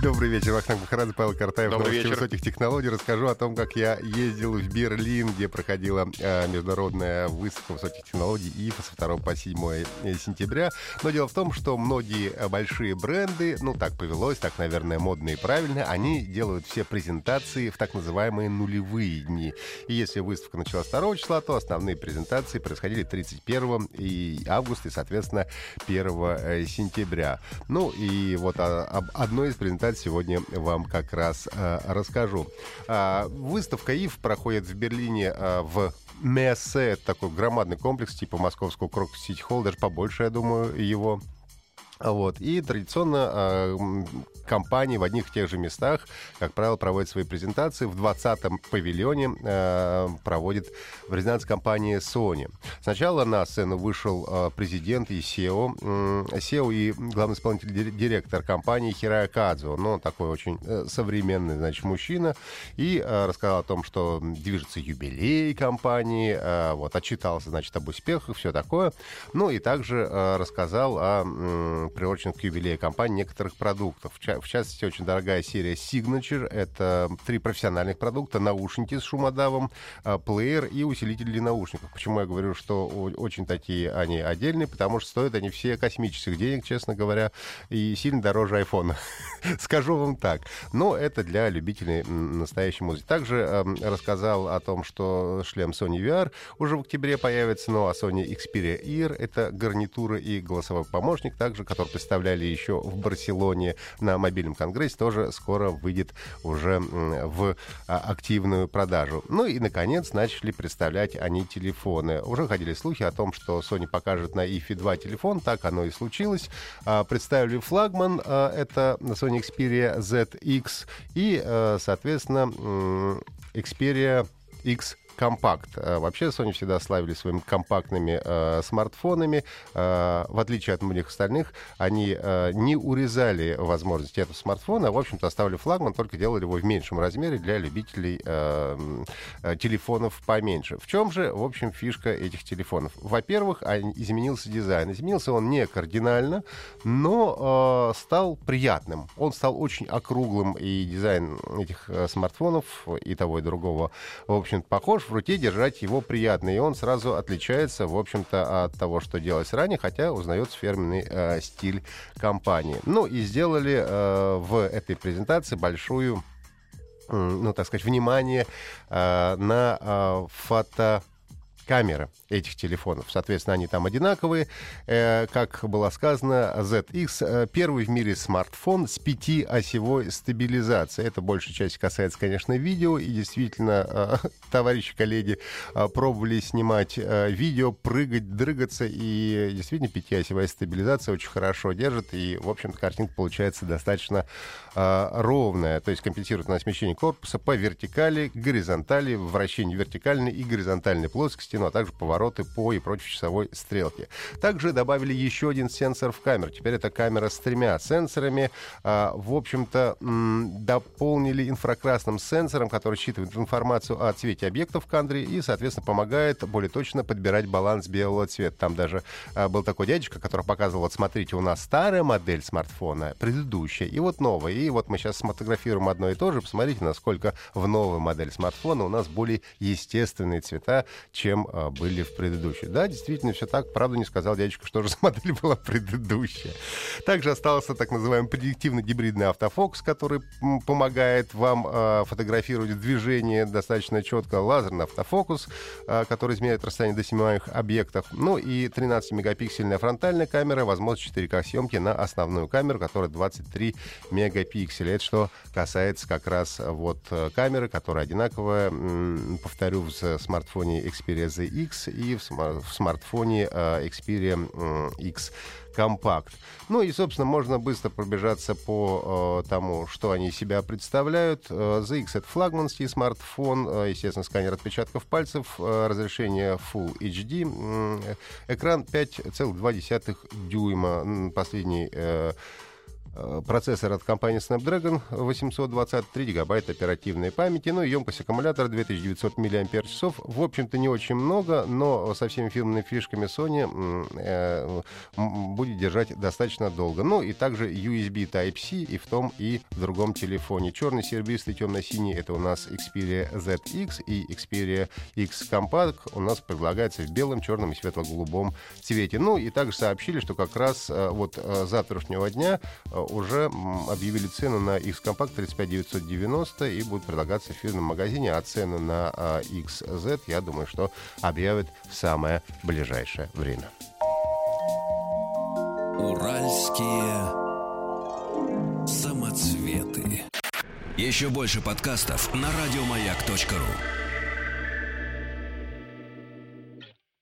Добрый вечер, Вахтанг Махарадзе, Павел Картаев. Добрый вечер. высоких технологий. Расскажу о том, как я ездил в Берлин, где проходила э, международная выставка высоких технологий ИФА со 2 по 7 сентября. Но дело в том, что многие э, большие бренды, ну так повелось, так, наверное, модно и правильно, они делают все презентации в так называемые нулевые дни. И если выставка началась 2 числа, то основные презентации происходили 31 и августа, и, соответственно, 1 э, сентября. Ну и вот а, об одной из презентаций сегодня вам как раз э, расскажу. А, выставка ИФ проходит в Берлине а, в Мессе, это такой громадный комплекс типа московского Крок Сити Холл, даже побольше, я думаю, его. Вот. И традиционно э, компании в одних и тех же местах, как правило, проводят свои презентации. В 20-м павильоне э, проводит презентацию компании Sony. Сначала на сцену вышел э, президент и SEO. SEO и главный исполнительный дир- директор компании Хирая Кадзо. Ну, такой очень э, современный, значит, мужчина. И э, рассказал о том, что движется юбилей компании. э, вот, отчитался, значит, об успехах, все такое. Ну, и также э, рассказал о м, приуроченных к юбилею компании некоторых продуктов. В, ча- в частности, очень дорогая серия Signature. Это три профессиональных продукта. Наушники с шумодавом, э, плеер и усилитель для наушников. Почему я говорю, что очень такие они отдельные? Потому что стоят они все космических денег, честно говоря, и сильно дороже айфона. Скажу вам так. Но это для любителей настоящей музыки. Также эм, рассказал о том, что шлем Sony VR уже в октябре появится, ну а Sony Xperia Ear — это гарнитура и голосовой помощник, также, который представляли еще в Барселоне на мобильном конгрессе, тоже скоро выйдет уже в а, активную продажу. Ну и, наконец, начали представлять они телефоны. Уже ходили слухи о том, что Sony покажет на IFI 2 телефон, так оно и случилось. А, Представили флагман, а, это Sony Xperia ZX и, э, соответственно, Xperia X компакт. Э, Вообще Sony всегда славились своими компактными э, смартфонами. Э, в отличие от многих остальных, они э, не урезали возможности этого смартфона, а, в общем-то, оставили флагман, только делали его в меньшем размере для любителей э, телефонов поменьше. В чем же, в общем, фишка этих телефонов? Во-первых, они- изменился дизайн. Изменился он не кардинально, но э, стал приятным. Он стал очень округлым, и дизайн этих э, смартфонов и того, и другого, в общем-то, похож. В руке держать его приятно, и он сразу отличается, в общем-то, от того, что делалось ранее, хотя узнается фирменный э, стиль компании. Ну и сделали э, в этой презентации большую м, ну, так сказать, внимание э, на э, фото камеры этих телефонов. Соответственно, они там одинаковые. Э, как было сказано, ZX э, первый в мире смартфон с пятиосевой стабилизацией. Это большая часть касается, конечно, видео. И действительно, э, товарищи коллеги пробовали снимать видео, прыгать, дрыгаться. И действительно, пятиосевая стабилизация очень хорошо держит. И, в общем-то, картинка получается достаточно ровная. То есть компенсирует на смещение корпуса по вертикали, горизонтали, вращение вертикальной и горизонтальной плоскости, ну а также повороты по и против часовой стрелки. Также добавили еще один сенсор в камеру. Теперь это камера с тремя сенсорами. А, в общем-то, дополнили инфракрасным сенсором, который считывает информацию о цвете объектов в кадре и, соответственно, помогает более точно подбирать баланс белого цвета. Там даже а, был такой дядечка, который показывал, вот смотрите, у нас старая модель смартфона, предыдущая, и вот новая. И вот мы сейчас сфотографируем одно и то же. Посмотрите, насколько в новой модели смартфона у нас более естественные цвета, чем а, были в предыдущей. Да, действительно, все так. Правда, не сказал дядечка, что же за модель была предыдущая. Также остался так называемый предиктивный гибридный автофокус, который помогает вам а, фотографировать движение достаточно четко. Лазерный автофокус, а, который измеряет расстояние до снимаемых объектов. Ну и 13-мегапиксельная фронтальная камера, возможность 4К съемки на основную камеру, которая 23 мегапикселя. Это что касается как раз вот э, камеры, которая одинаковая, повторю, в с- смартфоне Xperia ZX и в, см- в смартфоне Xperia X компакт. Ну и, собственно, можно быстро пробежаться по э, тому, что они себя представляют. ZX — это флагманский смартфон, естественно, сканер отпечатков пальцев, разрешение Full HD, э, экран 5,2 дюйма, последний Э, процессор от компании Snapdragon 823 гигабайта оперативной памяти, ну и емкость аккумулятора 2900 мАч. В общем-то, не очень много, но со всеми фирменными фишками Sony э, будет держать достаточно долго. Ну и также USB Type-C и в том, и в другом телефоне. Черный, серебристый, темно-синий — это у нас Xperia ZX и Xperia X Compact у нас предлагается в белом, черном и светло-голубом цвете. Ну и также сообщили, что как раз э, вот э, завтрашнего дня уже объявили цену на X-Compact 35990 и будут предлагаться в фирменном магазине, а цены на XZ, я думаю, что объявят в самое ближайшее время. Уральские самоцветы. Еще больше подкастов на радиомаяк.ру